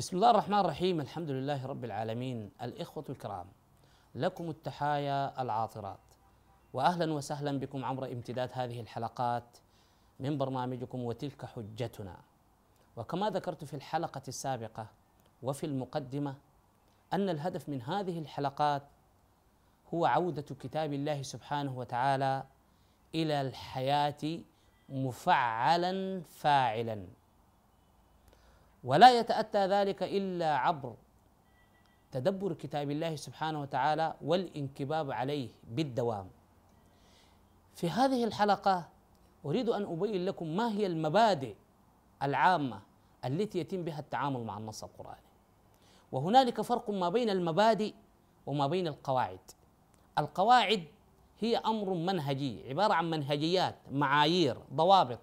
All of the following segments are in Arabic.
بسم الله الرحمن الرحيم الحمد لله رب العالمين الإخوة الكرام لكم التحايا العاطرات. وأهلا وسهلا بكم عبر امتداد هذه الحلقات من برنامجكم وتلك حجتنا. وكما ذكرت في الحلقة السابقة وفي المقدمة أن الهدف من هذه الحلقات هو عودة كتاب الله سبحانه وتعالى إلى الحياة مفعلا فاعلا. ولا يتأتى ذلك إلا عبر تدبر كتاب الله سبحانه وتعالى والانكباب عليه بالدوام. في هذه الحلقة أريد أن أبين لكم ما هي المبادئ العامة التي يتم بها التعامل مع النص القرآني. وهنالك فرق ما بين المبادئ وما بين القواعد. القواعد هي أمر منهجي عبارة عن منهجيات، معايير، ضوابط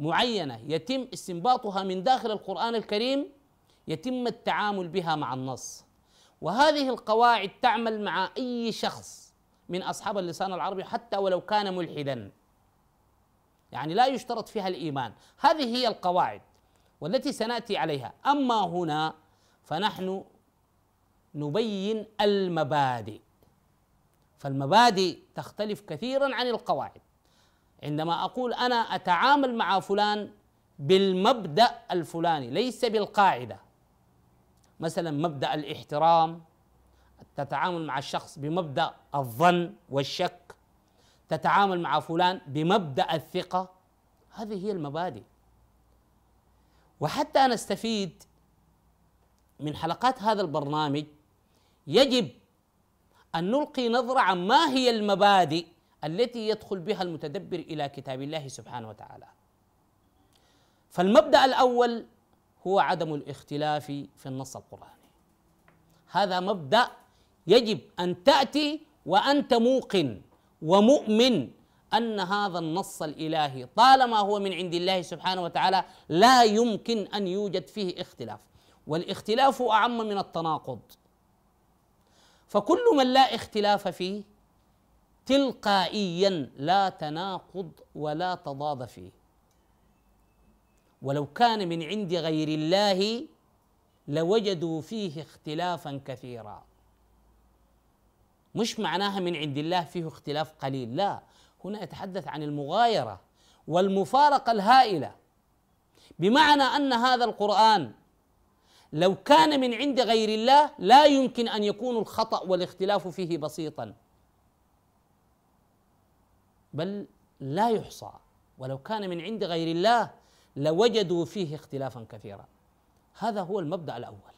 معينة يتم استنباطها من داخل القرآن الكريم يتم التعامل بها مع النص. وهذه القواعد تعمل مع أي شخص من أصحاب اللسان العربي حتى ولو كان ملحدا. يعني لا يشترط فيها الإيمان. هذه هي القواعد والتي سنأتي عليها. أما هنا فنحن نبين المبادئ. فالمبادئ تختلف كثيرا عن القواعد. عندما أقول أنا أتعامل مع فلان بالمبدأ الفلاني ليس بالقاعدة. مثلا مبدأ الاحترام تتعامل مع الشخص بمبدأ الظن والشك تتعامل مع فلان بمبدأ الثقة. هذه هي المبادئ. وحتى نستفيد من حلقات هذا البرنامج يجب أن نلقي نظرة عن ما هي المبادئ التي يدخل بها المتدبر إلى كتاب الله سبحانه وتعالى. فالمبدأ الأول هو عدم الاختلاف في النص القرآني. هذا مبدأ يجب أن تأتي وأنت موقن ومؤمن أن هذا النص الإلهي طالما هو من عند الله سبحانه وتعالى لا يمكن أن يوجد فيه اختلاف. والاختلاف أعم من التناقض. فكل من لا اختلاف فيه تلقائيا لا تناقض ولا تضاد فيه. ولو كان من عند غير الله لوجدوا فيه اختلافا كثيرا. مش معناها من عند الله فيه اختلاف قليل لا. هنا يتحدث عن المغايرة والمفارقة الهائلة. بمعنى أن هذا القرآن لو كان من عند غير الله لا يمكن أن يكون الخطأ والاختلاف فيه بسيطا. بل لا يحصى. ولو كان من عند غير الله لوجدوا فيه اختلافا كثيرا. هذا هو المبدأ الأول.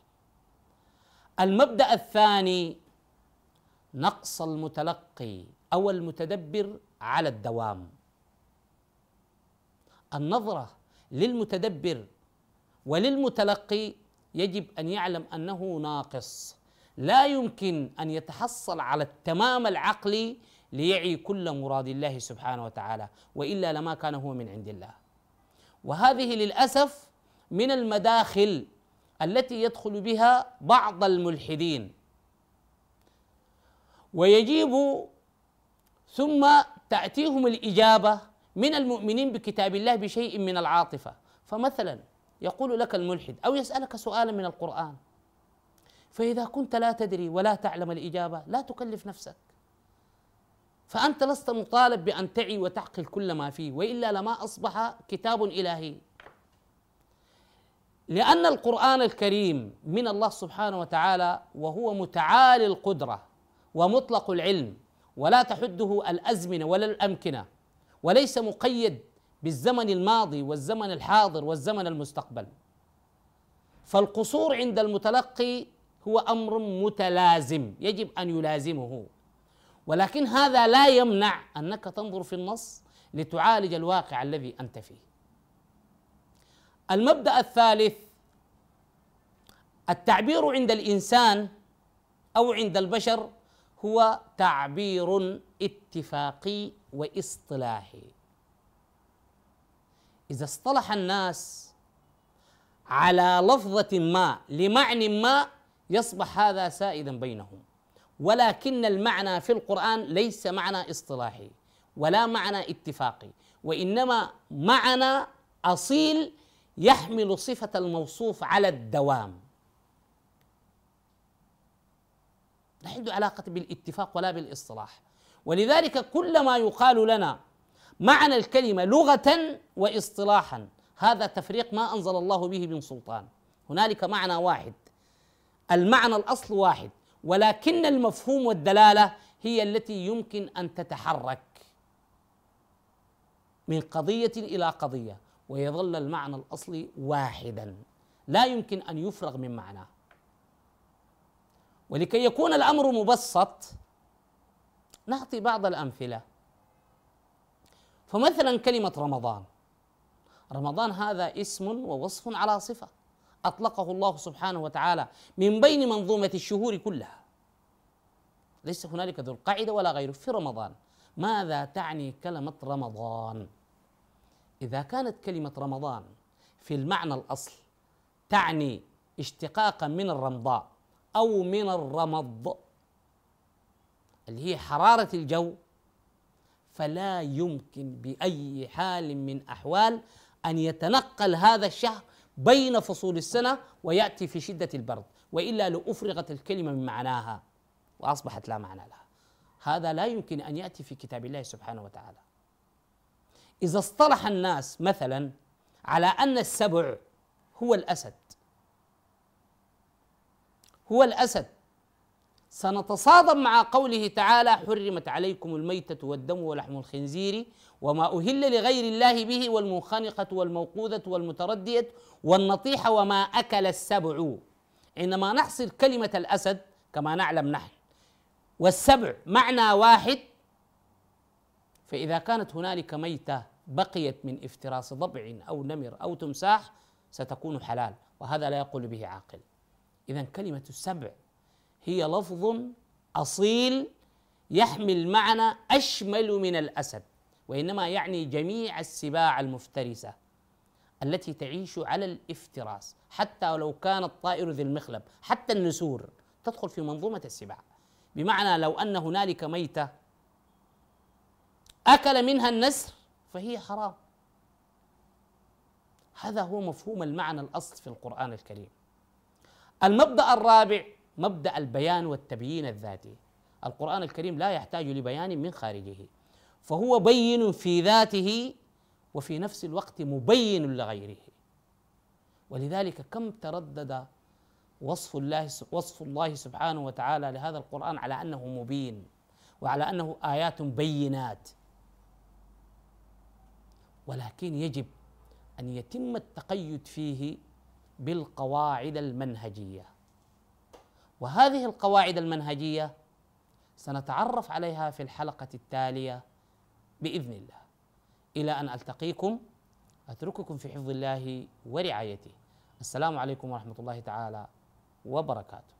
المبدأ الثاني نقص المتلقي أو المتدبر على الدوام. النظرة للمتدبر وللمتلقي يجب أن يعلم أنه ناقص. لا يمكن أن يتحصل على التمام العقلي ليعي كل مراد الله سبحانه وتعالى وإلا لما كان هو من عند الله. وهذه للأسف من المداخل التي يدخل بها بعض الملحدين. ويجيب ثم تأتيهم الإجابة من المؤمنين بكتاب الله بشيء من العاطفة. فمثلا يقول لك الملحد أو يسألك سؤالا من القرآن فإذا كنت لا تدري ولا تعلم الإجابة لا تكلف نفسك. فأنت لست مطالب بأن تعي وتعقل كل ما فيه وإلا لما أصبح كتاب إلهي. لأن القرآن الكريم من الله سبحانه وتعالى وهو متعالي القدرة ومطلق العلم ولا تحده الأزمنة ولا الأمكنة وليس مقيد بالزمن الماضي والزمن الحاضر والزمن المستقبل. فالقصور عند المتلقي هو أمر متلازم يجب أن يلازمه. ولكن هذا لا يمنع أنك تنظر في النص لتعالج الواقع الذي أنت فيه. المبدأ الثالث التعبير عند الإنسان أو عند البشر هو تعبير اتفاقي واصطلاحي. إذا اصطلح الناس على لفظة ما لمعنى ما يصبح هذا سائدا بينهم. ولكن المعنى في القرآن ليس معنى اصطلاحي ولا معنى اتفاقي وإنما معنى أصيل يحمل صفة الموصوف على الدوام. لا عنده علاقة بالاتفاق ولا بالاصطلاح. ولذلك كل ما يقال لنا معنى الكلمة لغة واصطلاحا هذا تفريق ما أنزل الله به من سلطان. هنالك معنى واحد. المعنى الأصل واحد. ولكن المفهوم والدلالة هي التي يمكن أن تتحرك من قضية إلى قضية ويظل المعنى الأصلي واحدا لا يمكن أن يفرغ من معناه ولكي يكون الأمر مبسط نعطي بعض الأمثلة. فمثلا كلمة رمضان. رمضان هذا اسم ووصف على صفة. أطلقه الله سبحانه وتعالى من بين منظومة الشهور كلها. ليس هنالك ذو القاعدة ولا غيره في رمضان. ماذا تعني كلمة رمضان؟ إذا كانت كلمة رمضان في المعنى الأصل تعني اشتقاقا من الرمضاء أو من الرمض اللي هي حرارة الجو فلا يمكن بأي حال من أحوال أن يتنقل هذا الشهر بين فصول السنة ويأتي في شدة البرد وإلا لأفرغت الكلمة من معناها وأصبحت لا معنى لها. هذا لا يمكن أن يأتي في كتاب الله سبحانه وتعالى. إذا اصطلح الناس مثلا على أن السبع هو الأسد هو الأسد سنتصادم مع قوله تعالى حرمت عليكم الميتة والدم ولحم الخنزير وما أهل لغير الله به والمنخنقة والموقوذة والمتردية والنطيحة وما أكل السبع. عندما نحصل كلمة الأسد كما نعلم نحن. والسبع معنى واحد. فإذا كانت هنالك ميتة بقيت من افتراس ضبع أو نمر أو تمساح ستكون حلال وهذا لا يقول به عاقل. إذا كلمة السبع هي لفظ أصيل يحمل معنى أشمل من الأسد. وإنما يعني جميع السباع المفترسة التي تعيش على الافتراس. حتى لو كان الطائر ذي المخلب حتى النسور تدخل في منظومة السباع. بمعنى لو أن هنالك ميتة أكل منها النسر فهي حرام. هذا هو مفهوم المعنى الأصل في القرآن الكريم. المبدأ الرابع مبدأ البيان والتبيين الذاتي. القرآن الكريم لا يحتاج لبيان من خارجه. فهو بين في ذاته وفي نفس الوقت مبين لغيره. ولذلك كم تردد وصف الله وصف الله سبحانه وتعالى لهذا القرآن على أنه مبين وعلى أنه آيات بينات. ولكن يجب أن يتم التقيد فيه بالقواعد المنهجية. وهذه القواعد المنهجية سنتعرف عليها في الحلقة التالية بإذن الله. إلى أن ألتقيكم أترككم في حفظ الله ورعايته. السلام عليكم ورحمة الله تعالى وبركاته.